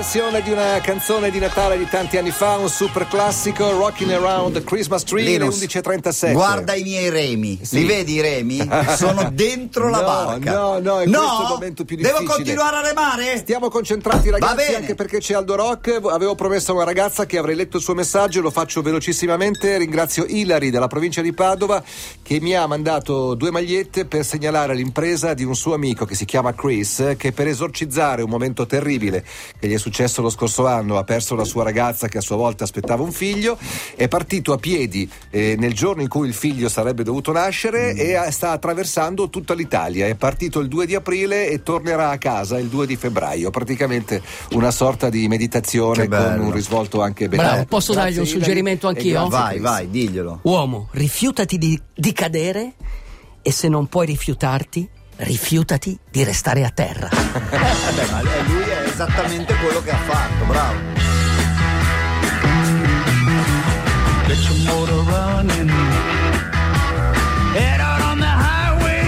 versione di una canzone di Natale di tanti anni fa, un super classico, Rocking Around the Christmas Tree, Linus, le 11.37. Guarda i miei remi, Sì. li vedi i remi? Sono dentro la No, barca. no, no, è questo il momento più Devo difficile. continuare a remare? Stiamo concentrati ragazzi anche perché c'è Aldo Rock, avevo promesso a una ragazza che avrei letto il suo messaggio, lo faccio velocissimamente, ringrazio Ilari dalla provincia di Padova che mi ha mandato due magliette per segnalare l'impresa di un suo amico che si chiama Chris che per esorcizzare un momento terribile che gli è successo lo scorso anno ha perso la sua ragazza che a sua volta aspettava un figlio, è partito a piedi eh, nel giorno in cui il figlio sarebbe dovuto nascere Mm. e ha- sta attraversando tutta l'Italia, è partito il 2 di aprile e tornerà a casa il 2 di febbraio, praticamente una sorta di meditazione con un risvolto anche bello. Bravo, posso Grazie, dargli un suggerimento anch'io? Vai, vai, diglielo. Uomo, rifiutati di, di cadere e se non puoi rifiutarti, rifiutati di restare a terra. Vabbè, ma lui è esattamente quello che ha fatto, bravo. Get your motor running. Head out on the highway.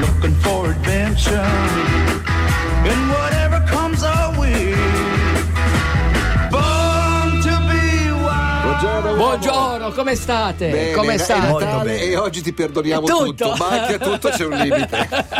Looking for adventure. Buongiorno, come state? Bene, come è state? Molto Natale bene. e oggi ti perdoniamo Tutto. tutto. ma anche a tutto c'è un limite.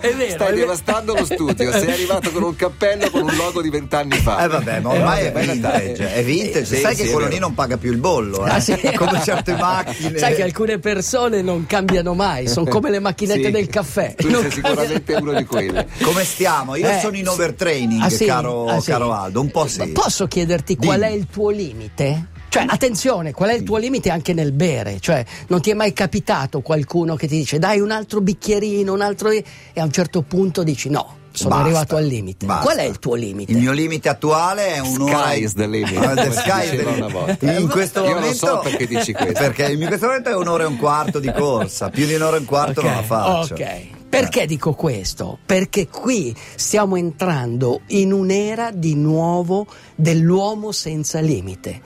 È vero, Stai è vero. devastando lo studio, sei arrivato con un cappello con un logo di vent'anni fa. Eh vabbè, ma ormai Eh, è vabbè, vintage, Natale. è vintage. Sì, Sai sì, che è quello lì non paga più il bollo, eh? Ah, sì? Come certe macchine. Sai che alcune persone non cambiano mai, sono come le macchinette Sì. del caffè. Tu Non sei sicuramente uno di quelli. Come stiamo? Io Eh, sono in overtraining, Ah, sì? caro, Ah, sì? caro Aldo, un po' sì. Posso chiederti qual Dimmi. è il tuo limite? Cioè, attenzione, qual è il tuo limite anche nel bere? Cioè, non ti è mai capitato qualcuno che ti dice dai un altro bicchierino, un altro. e a un certo punto dici no, sono Basta, arrivato al limite. basta. Qual è il tuo limite? Il mio limite attuale è un'ora. Sky is the limit, the sky is the limit. In questo Io non momento. so perché dici questo. Perché in questo momento è un'ora e un quarto di corsa. Più di un'ora e un quarto non la faccio. Ok. Perché dico questo? Perché qui stiamo entrando in un'era di nuovo dell'uomo senza limite.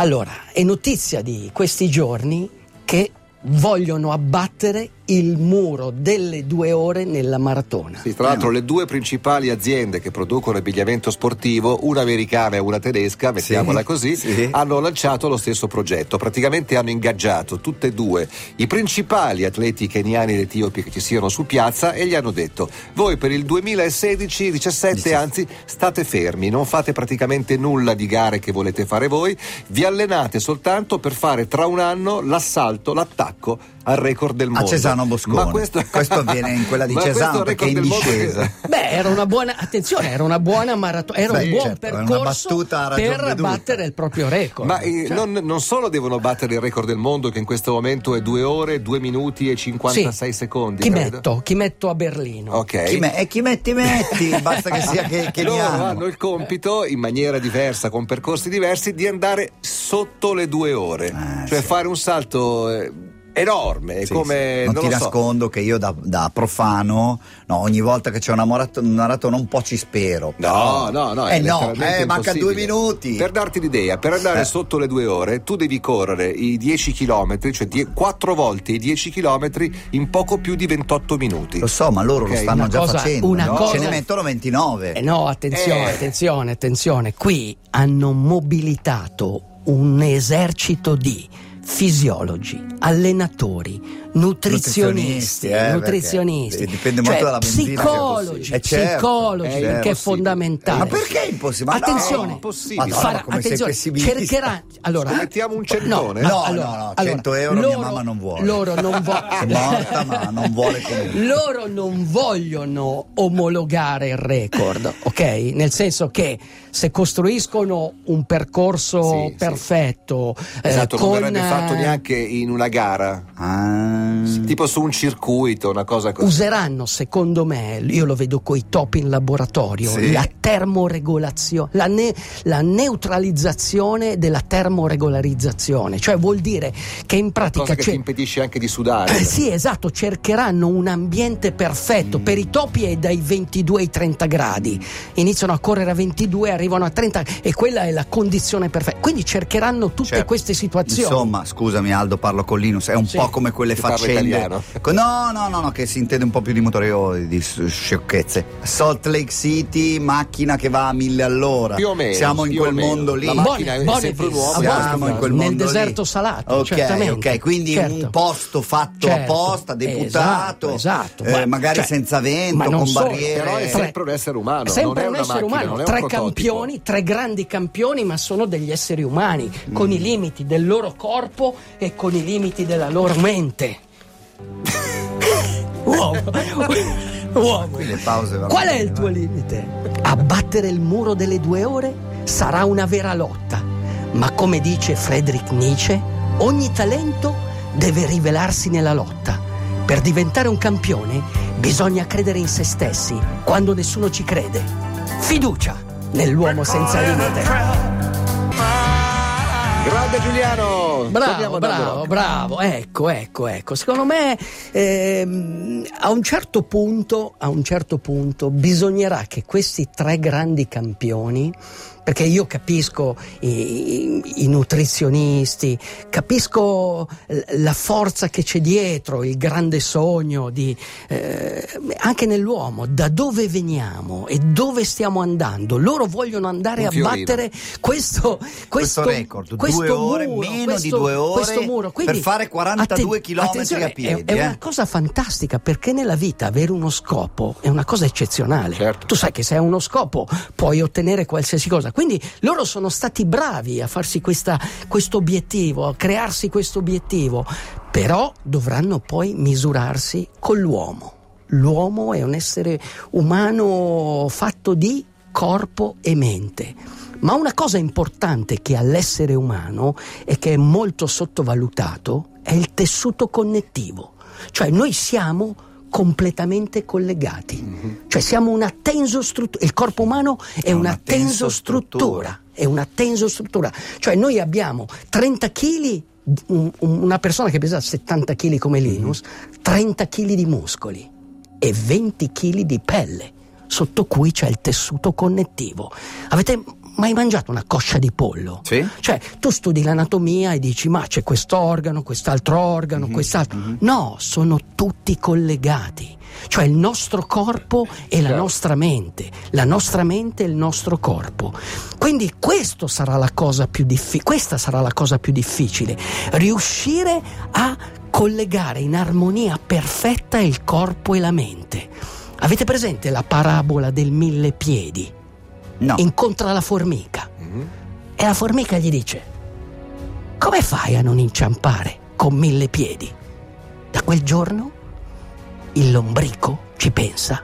Allora, è notizia di questi giorni che vogliono abbattere il muro delle due ore nella maratona. Sì, tra l'altro le due principali aziende che producono abbigliamento sportivo, una americana e una tedesca, mettiamola Sì, così, sì. hanno lanciato lo stesso progetto. Praticamente hanno ingaggiato tutte e due i principali atleti keniani ed etiopi che ci siano su piazza e gli hanno detto voi per il 2016-17 anzi state fermi, non fate praticamente nulla di gare che volete fare voi, vi allenate soltanto per fare tra un anno l'assalto, l'attacco al record del mondo. Cesano Boscone. Ma questo, Questo avviene in quella di Cesano, perché è in discesa. che- Beh, era una buona attenzione, era una buona maratona, era Beh, un buon certo, percorso per veduta. battere il proprio record. Ma eh, Cioè, non, non solo devono battere il record del mondo, che in questo momento è 2 ore, 2 minuti e 56 sì. secondi. Chi credo. metto? Chi metto a Berlino? Ok. Chi me- e chi metti, metti. Basta che sia che, che Loro hanno. hanno il compito, in maniera diversa, con percorsi diversi, di andare sotto le due ore. Ah, cioè sì. fare un salto eh, enorme. Sì, come, sì. Non, non ti lo so. nascondo che io da, da profano, no, ogni volta che c'è una marat- una maratona un po' ci spero. No, no, no. è Eh no, eh, manca due minuti. Per darti l'idea, per andare Eh. sotto le due ore, tu devi correre i 10 km, cioè die- quattro volte i 10 km in poco più di 28 minuti. Lo so, ma loro Ok, lo stanno una già cosa- facendo. una no? cosa- Ce ne mettono 29. Eh no, attenzione, Eh. attenzione, attenzione. Qui hanno mobilitato un esercito di fisiologi, allenatori, nutrizionisti, Nutrizionisti, eh, nutrizionisti, dipende molto cioè, dalla che psicologi, Eh, certo, psicologi, eh, perché è fondamentale. Ma perché è impossibile? No, attenzione, è impossibile. Madonna, farà- attenzione, cercheranno. Allora, Scommettiamo un centone? No, No, allora, no, no, allora, 100 euro mia loro- mamma non vuole. Loro non vogliono. morta, ma non vuole comunque. Loro non vogliono omologare il record, ok? Nel senso che se costruiscono un percorso Sì, sì. perfetto, eh, Esatto, con, fatto eh, neanche in una gara, Ah. tipo su un circuito, una cosa così. useranno, secondo me, io lo vedo coi topi in laboratorio, Sì. la termoregolazione, la, ne- la neutralizzazione della termoregolarizzazione, cioè vuol dire che in pratica cosa che c'è- ti impedisce anche di sudare. Eh, sì, esatto, cercheranno un ambiente perfetto. Per i topi è dai 22 ai 30 gradi. Iniziano a correre a 22, arrivano a 30 e quella è la condizione perfetta. Quindi cercheranno tutte Certo. queste situazioni. Insomma, scusami Aldo, parlo con Linus, è un Sì. po' come quelle faccende. italiano? Co- No, no, no, no, che si intende un po' più di motore o di s- sciocchezze. Salt Lake City, macchina che va a mille all'ora. Più o meno, Siamo in quel mondo lì. La macchina è sempre un Bonneville, uomo. a Siamo in quel nel mondo lì. deserto salato, Ok, certamente. ok, quindi Certo. un posto fatto Certo, apposta, deputato, esatto, esatto. eh, Ma- magari cioè, senza vento, con solo, barriere. Però è Tre- sempre un essere umano, non Sempre è un una essere macchina, umano, è tre prototipo. campioni, tre grandi campioni, ma sono degli esseri umani, Mm. con i limiti del loro corpo e con i limiti della loro mente. uomo, uomo. Qual è il tuo limite? Abbattere il muro delle due ore sarà una vera lotta, ma come dice Friedrich Nietzsche, ogni talento deve rivelarsi nella lotta. Per diventare un campione bisogna credere in se stessi quando nessuno ci crede. Fiducia nell'uomo senza limite. Grande Giuliano! Bravo, bravo, bravo. Ecco, ecco, ecco. Secondo me ehm, a un certo punto, a un certo punto bisognerà che questi tre grandi campioni perché io capisco i, i- i nutrizionisti, capisco la forza che c'è dietro, il grande sogno di, eh, anche nell'uomo, da dove veniamo e dove stiamo andando. Loro vogliono andare Un a fiorino. battere questo, questo, record, questo due ore, muro, meno questo- di due ore questo muro. per Quindi, fare 42 atten- chilometri attenzione, a piedi, È, è eh. una cosa fantastica perché nella vita avere uno scopo è una cosa eccezionale. Certo. Tu sai che se hai uno scopo puoi ottenere qualsiasi cosa. Quindi loro sono stati bravi a farsi questa- questo obiettivo, a crearsi questo obiettivo, però dovranno poi misurarsi con l'uomo. L'uomo è un essere umano fatto di corpo e mente. Ma una cosa importante che ha l'essere umano e che è molto sottovalutato è il tessuto connettivo. Cioè noi siamo completamente collegati. Cioè siamo una tensostruttura. Il corpo umano è, una, una tensostruttura. tensostruttura. È una tensostruttura. Cioè noi abbiamo 30 kg, una persona che pesa 70 kg come Linus, 30 kg di muscoli e 20 kg di pelle, sotto cui c'è il tessuto connettivo. Avete mai mangiato una coscia di pollo? Sì. Cioè, tu studi l'anatomia e dici, ma c'è quest'organo, quest'altro organo, Mhm, quest'altro. No, sono tutti collegati. Cioè il nostro corpo e la nostra mente, la nostra mente e il nostro corpo. Quindi sarà la cosa più diffi- questa sarà la cosa più difficile, riuscire a collegare in armonia perfetta il corpo e la mente. Avete presente la parabola del mille piedi? No. Incontra la formica Mhm. e la formica gli dice: Come fai a non inciampare con mille piedi? Da quel giorno il lombrico ci pensa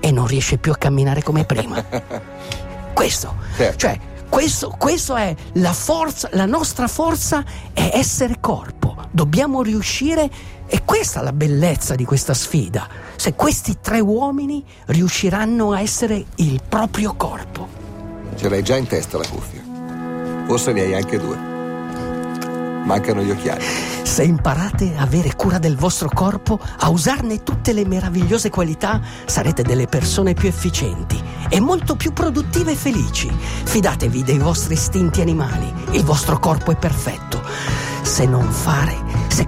e non riesce più a camminare come prima. Questo, Certo. cioè, questo, questo è la forza, la nostra forza è essere corpo. Dobbiamo riuscire, e questa è la bellezza di questa sfida, se questi tre uomini riusciranno a essere il proprio corpo. Ce l'hai già in testa la cuffia. Forse ne hai anche due. Mancano gli occhiali. Se imparate a avere cura del vostro corpo, a usarne tutte le meravigliose qualità, sarete delle persone più efficienti e molto più produttive e felici. Fidatevi dei vostri istinti animali, il vostro corpo è perfetto. Se non fare,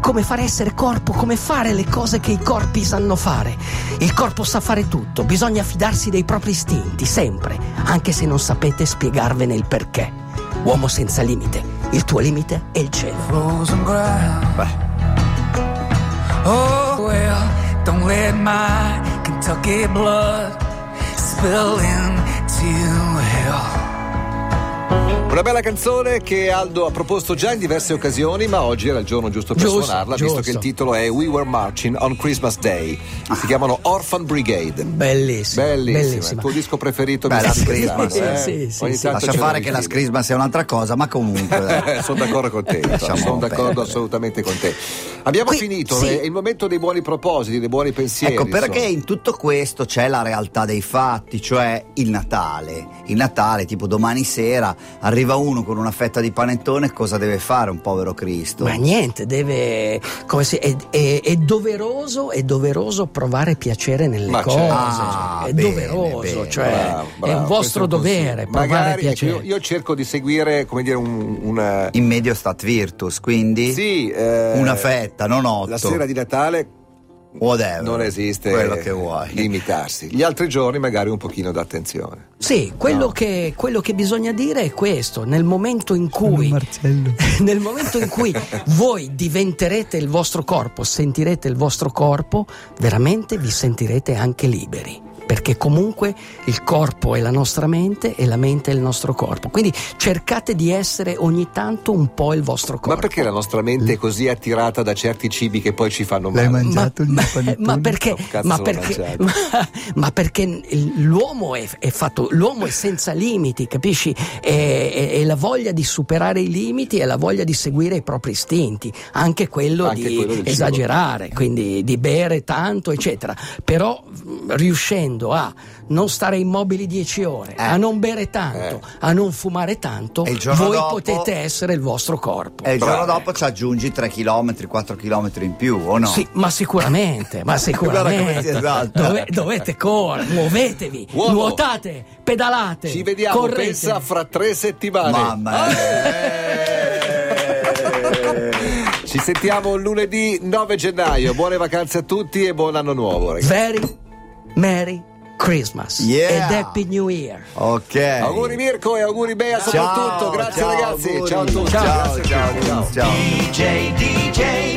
come fare essere corpo, come fare le cose che i corpi sanno fare. Il corpo sa fare tutto, bisogna fidarsi dei propri istinti, sempre, anche se non sapete spiegarvene il perché. Uomo senza limite, il tuo limite è il cielo. Oh well, don't let my Kentucky blood spill into hell. Una bella canzone che Aldo ha proposto già in diverse occasioni, ma oggi era il giorno giusto per Giusto, suonarla, visto giusto. che il titolo è We Were Marching on Christmas Day. Si chiamano Orphan Brigade. Bellissimo. Bellissima, bellissimo. il tuo disco preferito Beh, mi la Christmas, eh. Sì, sì, sì. Lascia fare che la. Christmas è un'altra cosa, ma comunque. sono d'accordo con te, Lasciamo sono d'accordo perdere. assolutamente con te. Abbiamo Qui- finito, sì. è il momento dei buoni propositi, dei buoni pensieri. Ecco, perché insomma. in tutto questo c'è la realtà dei fatti, cioè il Natale. Il Natale, tipo domani sera, arriva uno con una fetta di panettone, cosa deve fare un povero Cristo? Ma niente, deve. Come si, è, è- è doveroso, è doveroso provare piacere nelle Ma cose. certo. Ah, è bene, doveroso, bene. cioè Bravo, è bravo, vostro è un consiglio. dovere provare Magari, ecco, piacere. io, io cerco di seguire, come dire, un, una. In medio stat virtus, quindi Sì, eh, una fetta, non otto. La sera di Natale Whatever. non esiste quello che vuoi. limitarsi. Gli altri giorni magari un pochino d'attenzione. Sì, quello, che, quello che bisogna dire è questo: nel momento in cui, nel momento in cui voi diventerete il vostro corpo, sentirete il vostro corpo, veramente vi sentirete anche liberi. Perché comunque il corpo è la nostra mente e la mente è il nostro corpo. Quindi cercate di essere ogni tanto un po' il vostro corpo. Ma perché la nostra mente è così attirata da certi cibi che poi ci fanno male? ma, ma- ma perché, Oh, cazzo ma l'ho perché, mangiato. ma, ma perché il- l'uomo è, è fatto, l'uomo è senza limiti, capisci? E, e- e la voglia di superare i limiti e la voglia di seguire i propri istinti, anche quello Anche di quello del cibo. esagerare, quindi di bere tanto, eccetera. Però mh, riuscendo a non stare immobili 10 ore, Eh. a non bere tanto, Eh. a non fumare tanto, giorno voi dopo- potete essere il vostro corpo. E il giorno Bravo. dopo ci aggiungi 3 km, 4 km in più, o no? Sì, ma sicuramente, ma sicuramente. si esalta. Dove- dovete correre, muovetevi, Uomo. nuotate, pedalate. Ci vediamo, correte. pensa, fra tre settimane. Mamma Eh. Ci sentiamo lunedì 9 gennaio. Buone vacanze a tutti e buon anno nuovo, ragazzi. Very Merry Christmas Yeah. ed Happy New Year. Ok. Auguri Mirko e auguri Bea soprattutto. Ciao, Grazie ciao, ragazzi. auguri. Ciao a tutti. Ciao, ciao. Ciao. ciao. DJ, DJ.